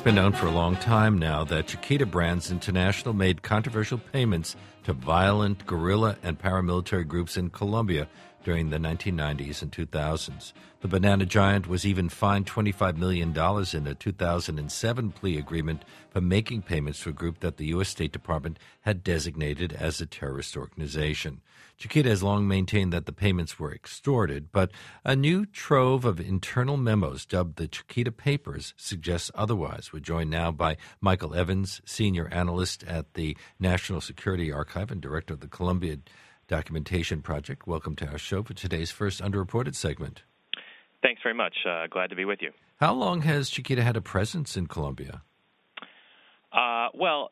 It's been known for a long time now that Chiquita Brands International made controversial payments to violent guerrilla and paramilitary groups in Colombia during the 1990s and 2000s. The banana giant was even fined $25 million in a 2007 plea agreement for making payments to a group that the U.S. State Department had designated as a terrorist organization. Chiquita has long maintained that the payments were extorted, but a new trove of internal memos dubbed the Chiquita Papers suggests otherwise. We're joined now by Michael Evans, senior analyst at the National Security Archive and director of the Colombia Documentation Project. Welcome to our show for today's first underreported segment. Thanks very much. Uh, glad to be with you. How long has Chiquita had a presence in Colombia? Uh, well,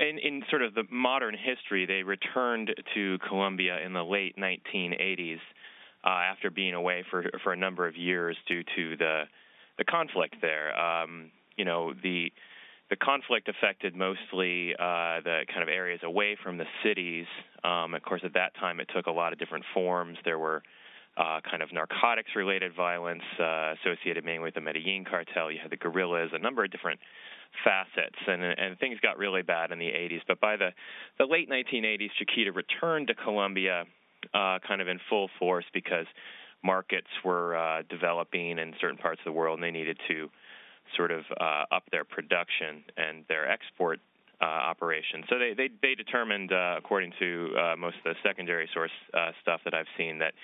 in, in, sort of the modern history, they returned to Colombia in the late 1980s uh, after being away for for a number of years due to the the conflict there. Um, you know, the the conflict affected mostly uh, the kind of areas away from the cities. Um, of course, at that time, it took a lot of different forms. There were uh, kind of narcotics related violence uh, associated mainly with the Medellin cartel. You had the guerrillas, a number of different facets, and and things got really bad in the 80s. But by the the late 1980s, Chiquita returned to Colombia, uh, kind of in full force because markets were uh, developing in certain parts of the world, and they needed to sort of uh, up their production and their export uh. So they they, they determined, uh, according to uh, most of the secondary source uh, stuff that I've seen, that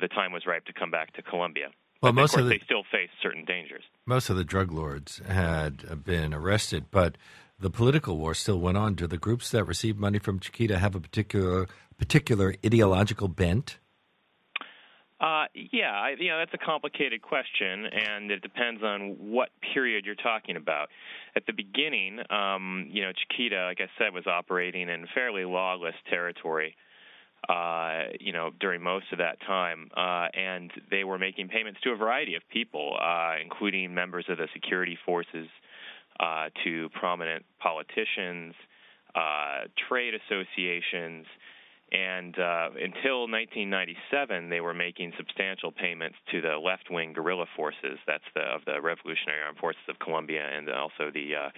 the time was ripe to come back to Colombia. Well, most of, of the, they still face certain dangers. Most of the drug lords had been arrested, but the political war still went on. Do the groups that receive money from Chiquita have a particular particular ideological bent? Uh, yeah, I, you know that's a complicated question, and it depends on what period you're talking about. At the beginning, um, you know, Chiquita, like I said, was operating in fairly lawless territory uh, you know, during most of that time, uh, and they were making payments to a variety of people, uh, including members of the security forces, uh, to prominent politicians, uh, trade associations, and uh, until 1997, they were making substantial payments to the left-wing guerrilla forces. That's the of the Revolutionary Armed Forces of Colombia and also the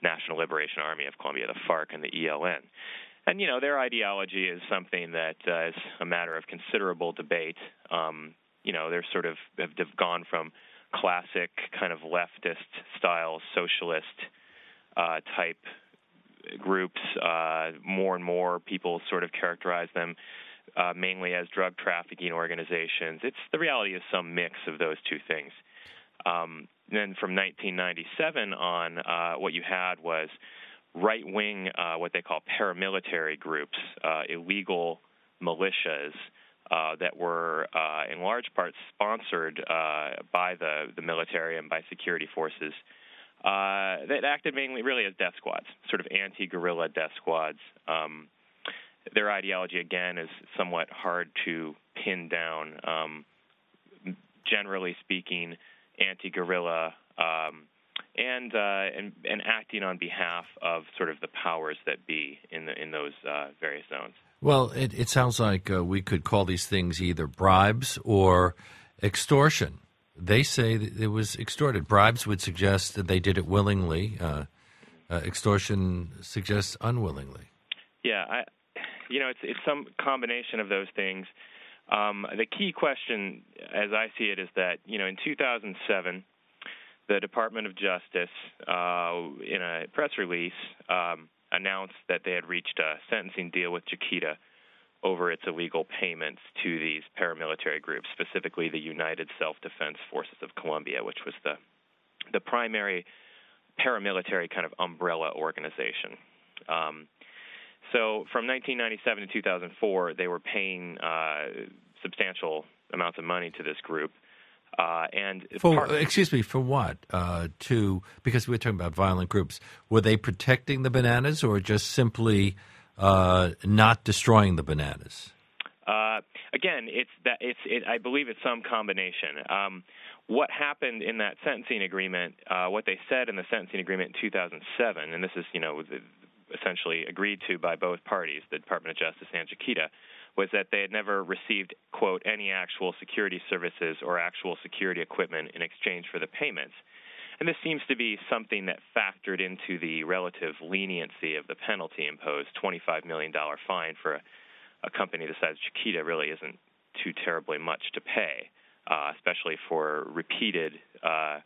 National Liberation Army of Colombia, the FARC and the ELN. And you know, their ideology is something that uh, is a matter of considerable debate. Um, you know, they're sort of have gone from classic kind of leftist style socialist uh, type groups. Uh, more and more people sort of characterize them uh, mainly as drug trafficking organizations. It's the reality is some mix of those two things. Um, then from 1997 on, uh, what you had was right wing, uh, what they call paramilitary groups, uh, illegal militias. Uh, that were uh, in large part sponsored uh, by the, the military and by security forces uh, that acted mainly really as death squads, sort of anti guerrilla death squads. Um, their ideology, again, is somewhat hard to pin down. Um, generally speaking, anti guerrilla um, and, uh, and and acting on behalf of sort of the powers that be in the, in those uh, various zones. Well, it, it sounds like uh, we could call these things either bribes or extortion. They say it was extorted. Bribes would suggest that they did it willingly. Uh, uh, extortion suggests unwillingly. Yeah, I, you know, it's it's some combination of those things. Um, the key question, as I see it, is that you know in 2007 the Department of Justice, uh, in a press release, um, announced that they had reached a sentencing deal with Chiquita over its illegal payments to these paramilitary groups, specifically the United Self Defense Forces of Colombia, which was the the primary paramilitary kind of umbrella organization. Um, so from 1997 to 2004, they were paying uh, substantial amounts of money to this group. Uh, and for part- excuse me, for what? Uh, to because we are talking about violent groups. Were they protecting the bananas, or just simply uh, not destroying the bananas? Uh, again, it's that it's. It, I believe it's some combination. Um, what happened in that sentencing agreement? Uh, what they said in the sentencing agreement in 2007, and this is you know essentially agreed to by both parties, the Department of Justice and Chiquita was that they had never received, quote, any actual security services or actual security equipment in exchange for the payments. and this seems to be something that factored into the relative leniency of the penalty imposed. $25 million fine for a, a company the size of Chiquita really isn't too terribly much to pay, uh, especially for repeated. Uh,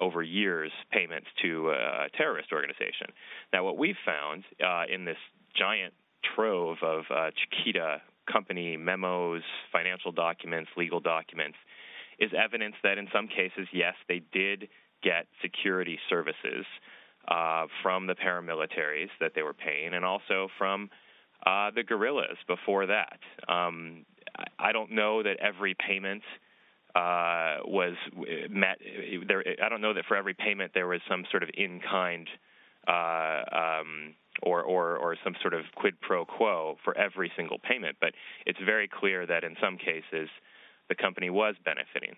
over years, payments to a terrorist organization. Now, what we've found uh, in this giant trove of uh, Chiquita company memos, financial documents, legal documents, is evidence that in some cases, yes, they did get security services uh, from the paramilitaries that they were paying, and also from uh, the guerrillas before that. Um, I don't know that every payment uh, was met. There, I don't know that for every payment there was some sort of in-kind uh, um, or, or, or some sort of quid pro quo for every single payment, but it's very clear that in some cases the company was benefiting.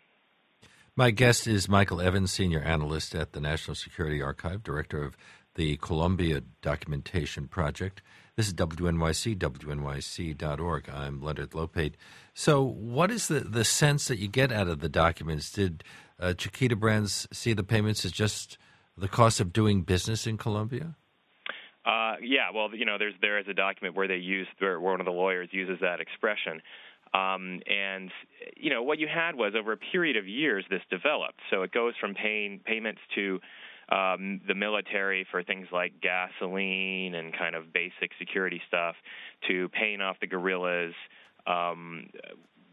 My guest is Michael Evans, senior analyst at the National Security Archive, director of the Colombia Documentation Project. This is WNYC, WNYC.org. I'm Leonard Lopate. So, what is the, the sense that you get out of the documents? Did uh, Chiquita Brands see the payments as just the cost of doing business in Colombia? Uh, yeah, well, you know, there's there is a document where they use where one of the lawyers uses that expression. Um, and you know what you had was over a period of years this developed. So it goes from paying payments to um, the military for things like gasoline and kind of basic security stuff to paying off the guerrillas. Um,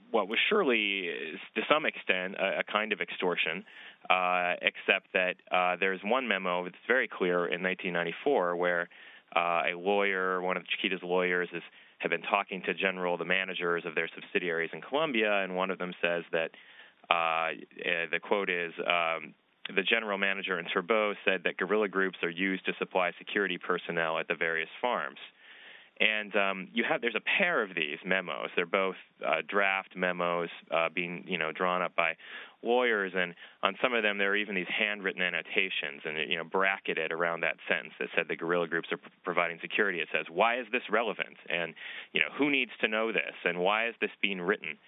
what was surely, to some extent, a, a kind of extortion, uh, except that uh, there's one memo that's very clear in 1994 where uh, a lawyer, one of Chiquita's lawyers, is have been talking to general the managers of their subsidiaries in Colombia, and one of them says that uh, eh, the quote is. Um, the general manager in Turbo said that guerrilla groups are used to supply security personnel at the various farms. And um, you have there's a pair of these memos. They're both uh, draft memos uh, being you know drawn up by lawyers, and on some of them there are even these handwritten annotations and you know bracketed around that sentence that said the guerrilla groups are p- providing security. It says why is this relevant, and you know who needs to know this, and why is this being written.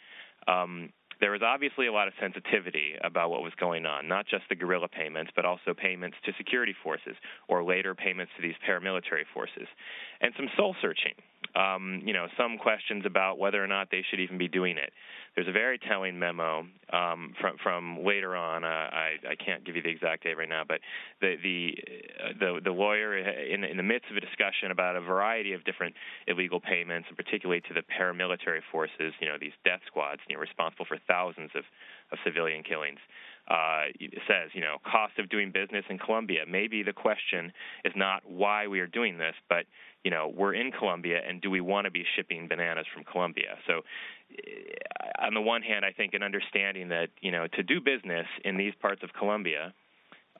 Um, there was obviously a lot of sensitivity about what was going on, not just the guerrilla payments, but also payments to security forces or later payments to these paramilitary forces, and some soul searching. Um, you know, some questions about whether or not they should even be doing it. There's a very telling memo um, from from later on. Uh, I, I can't give you the exact date right now, but the the uh, the, the lawyer in, in the midst of a discussion about a variety of different illegal payments, and particularly to the paramilitary forces, you know, these death squads, you know, responsible for thousands of, of civilian killings. Uh, says, you know, cost of doing business in Colombia. Maybe the question is not why we are doing this, but you know, we're in Colombia, and do we want to be shipping bananas from Colombia? So, uh, on the one hand, I think an understanding that you know to do business in these parts of Colombia.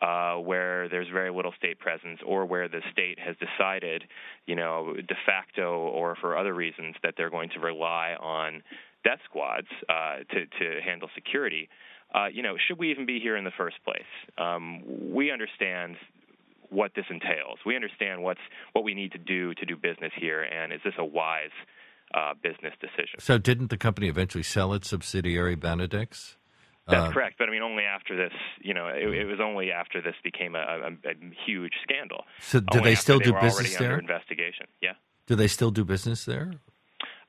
Uh, where there's very little state presence, or where the state has decided, you know, de facto or for other reasons, that they're going to rely on death squads uh, to to handle security. Uh, you know, should we even be here in the first place? Um, we understand what this entails. We understand what's what we need to do to do business here, and is this a wise uh, business decision? So, didn't the company eventually sell its subsidiary Banadex? That's uh, correct, but I mean only after this. You know, it, it was only after this became a, a, a huge scandal. So, do only they still they do business there? Under investigation, yeah. Do they still do business there?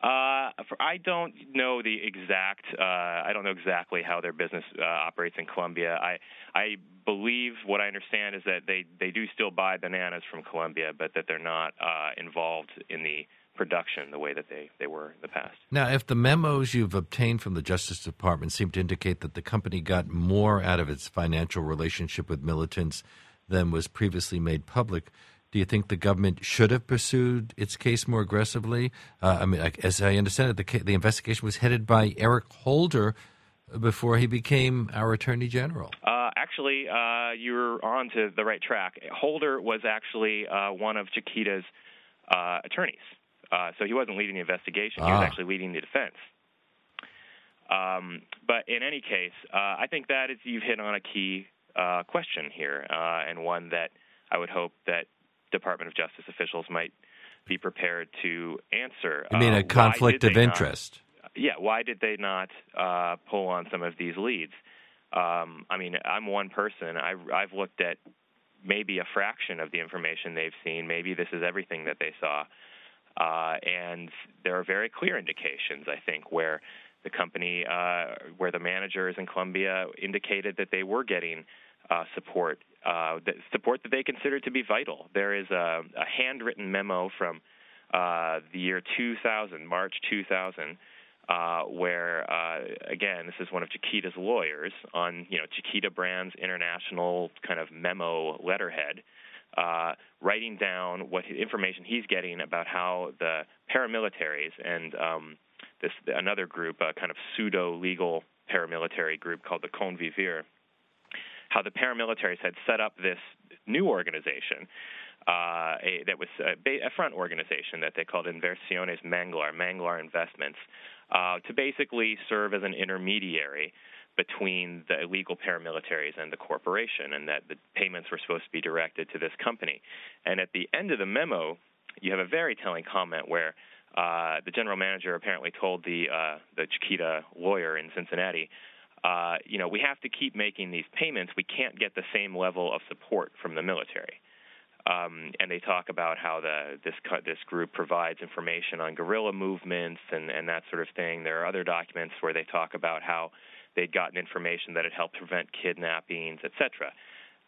Uh, for, I don't know the exact. Uh, I don't know exactly how their business uh, operates in Colombia. I I believe what I understand is that they they do still buy bananas from Colombia, but that they're not uh, involved in the production the way that they, they were in the past. Now, if the memos you've obtained from the Justice Department seem to indicate that the company got more out of its financial relationship with militants than was previously made public, do you think the government should have pursued its case more aggressively? Uh, I mean, as I understand it, the, the investigation was headed by Eric Holder before he became our Attorney General. Uh, actually, uh, you're on to the right track. Holder was actually uh, one of Chiquita's uh, attorneys, uh, so he wasn't leading the investigation. He was ah. actually leading the defense. Um, but in any case, I think that is you've hit on a key question here, and one that I would hope that Department of Justice officials might be prepared to answer. You mean uh, a conflict of interest? Not, yeah, why did they not uh, pull on some of these leads? Um, I mean, I'm one person. I've, I've looked at maybe a fraction of the information they've seen. Maybe this is everything that they saw. Uh, and there are very clear indications, I think, where the company, uh, where the managers in Colombia indicated that they were getting uh, support, uh, that support that they considered to be vital. There is a, a handwritten memo from uh, the year 2000, March 2000, uh, where again, this is one of Chiquita's lawyers on you know Chiquita Brands International kind of memo letterhead. Uh, writing down what information he's getting about how the paramilitaries and um, this another group, a kind of pseudo legal paramilitary group called the Convivir, how the paramilitaries had set up this new organization uh, a, that was a, a, front organization that they called Inversiones Manglar, Manglar Investments, uh, to basically serve as an intermediary between the illegal paramilitaries and the corporation, and that the payments were supposed to be directed to this company. And at the end of the memo, you have a very telling comment where uh, the general manager apparently told the uh, the Chiquita lawyer in Cincinnati, uh, you know, we have to keep making these payments. We can't get the same level of support from the military. Um, and they talk about how the this this group provides information on guerrilla movements and and that sort of thing. There are other documents where they talk about how they'd gotten information that had helped prevent kidnappings, etc.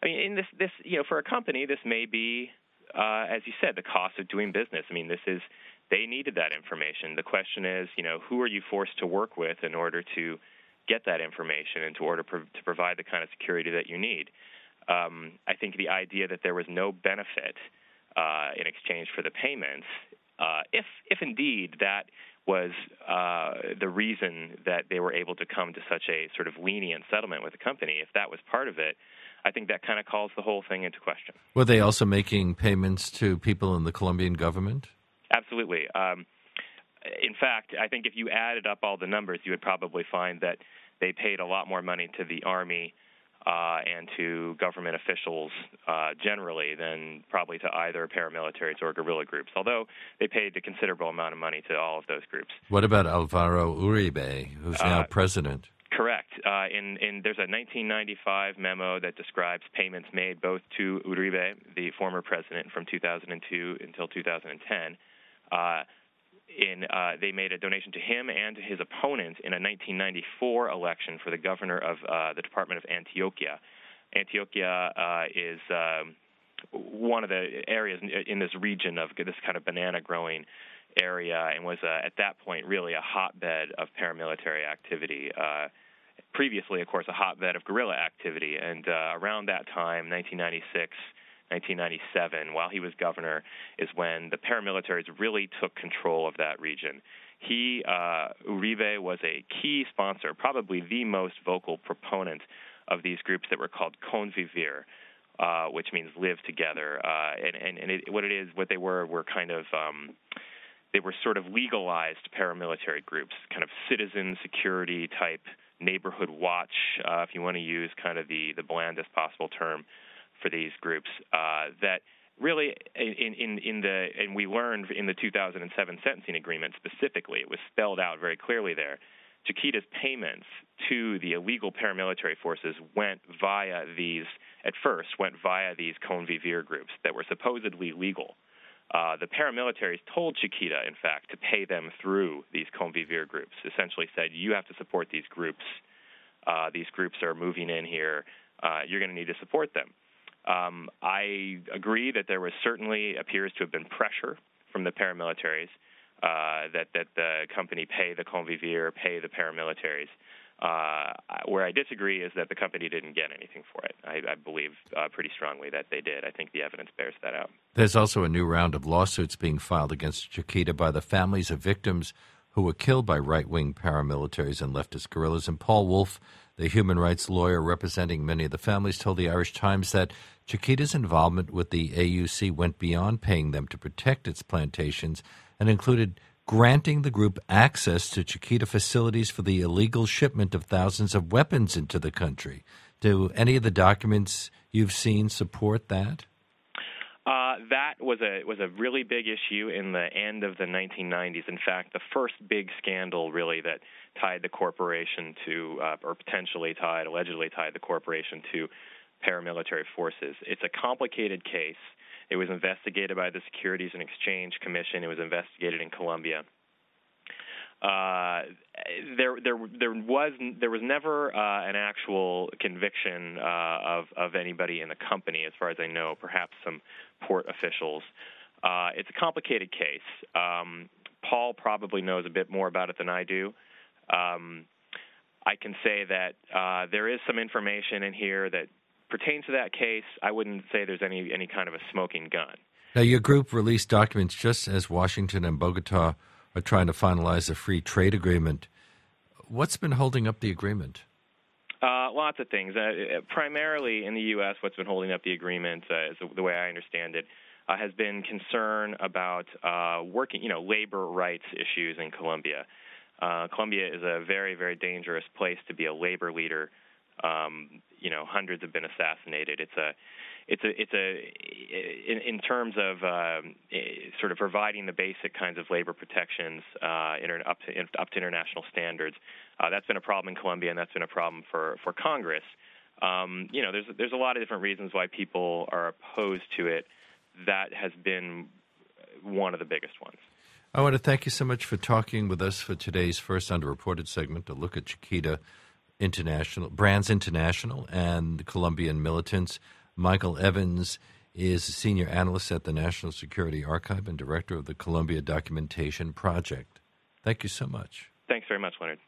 I mean, in this this you know for a company, this may be uh, as you said, the cost of doing business. I mean, this is they needed that information. The question is, you know, who are you forced to work with in order to get that information and to order pro- to provide the kind of security that you need? um, I think the idea that there was no benefit uh, in exchange for the payments, uh, if if indeed that was uh, the reason that they were able to come to such a sort of lenient settlement with the company, if that was part of it, I think that kind of calls the whole thing into question. Were they also making payments to people in the Colombian government? Absolutely. Um, in fact, I think if you added up all the numbers, you would probably find that they paid a lot more money to the army uh, and to government officials uh, generally than probably to either paramilitaries or guerrilla groups, although they paid a considerable amount of money to all of those groups. What about Alvaro Uribe, who's now uh, president? Correct. Uh, in, in, there's a 1995 memo that describes payments made both to Uribe, the former president from 2002 until 2010, uh, in uh, they made a donation to him and to his opponent in a 1994 election for the governor of uh, the Department of Antioquia. Antioquia uh, is um, one of the areas in, this region of this kind of banana growing area and was uh, at that point really a hotbed of paramilitary activity. Uh, previously, of course, a hotbed of guerrilla activity. And uh, around that time, 1996, 1997, while he was governor, is when the paramilitaries really took control of that region. He, uh, Uribe, was a key sponsor, probably the most vocal proponent of these groups that were called convivir, uh, which means live together. Uh, and and, and it, what it is, what they were, were kind of um, they were sort of legalized paramilitary groups, kind of citizen security type neighborhood watch, uh, if you want to use kind of the the blandest possible term for these groups uh, that really in, in, in the and we learned in the 2007 sentencing agreement specifically it was spelled out very clearly there Chiquita's payments to the illegal paramilitary forces went via these at first went via these convivir groups that were supposedly legal uh, the paramilitaries told Chiquita, in fact, to pay them through these convivir groups. Essentially, said you have to support these groups. Uh, these groups are moving in here. Uh, you're going to need to support them. Um, I agree that there was certainly appears to have been pressure from the paramilitaries uh, that that the company pay the convivir, pay the paramilitaries. Uh, where I disagree is that the company didn't get anything for it. I, I believe uh, pretty strongly that they did. I think the evidence bears that out. There's also a new round of lawsuits being filed against Chiquita by the families of victims who were killed by right wing paramilitaries and leftist guerrillas. And Paul Wolf, the human rights lawyer representing many of the families, told the Irish Times that Chiquita's involvement with the AUC went beyond paying them to protect its plantations and included granting the group access to Chiquita facilities for the illegal shipment of thousands of weapons into the country. Do any of the documents you've seen support that? Uh, that was a was a really big issue in the end of the 1990s. In fact, the first big scandal really that tied the corporation to, uh, or potentially tied, allegedly tied the corporation to paramilitary forces. It's a complicated case. It was investigated by the Securities and Exchange Commission. It was investigated in Colombia. Uh, there, there, there was there was never uh, an actual conviction uh, of of anybody in the company, as far as I know. Perhaps some port officials. Uh, it's a complicated case. Um, Paul probably knows a bit more about it than I do. Um, I can say that uh, there is some information in here that pertains to that case. I wouldn't say there's any any kind of a smoking gun. Now, your group released documents just as Washington and Bogota are trying to finalize a free trade agreement. What's been holding up the agreement? Uh, lots of things. Uh, primarily in the U.S., what's been holding up the agreement, uh, the way I understand it, uh, has been concern about uh, working, you know, labor rights issues in Colombia. Uh, Colombia is a very, very dangerous place to be a labor leader. Um, you know, hundreds have been assassinated. It's a it's a it's a in, in terms of um, sort of providing the basic kinds of labor protections uh, inter, up to up to international standards. Uh, that's been a problem in Colombia, and that's been a problem for for Congress. Um, you know, there's there's a lot of different reasons why people are opposed to it. That has been one of the biggest ones. I want to thank you so much for talking with us for today's first underreported segment. A look at Chiquita International Brands International and Colombian militants. Michael Evans is a senior analyst at the National Security Archive and director of the Colombia Documentation Project. Thank you so much. Thanks very much, Leonard.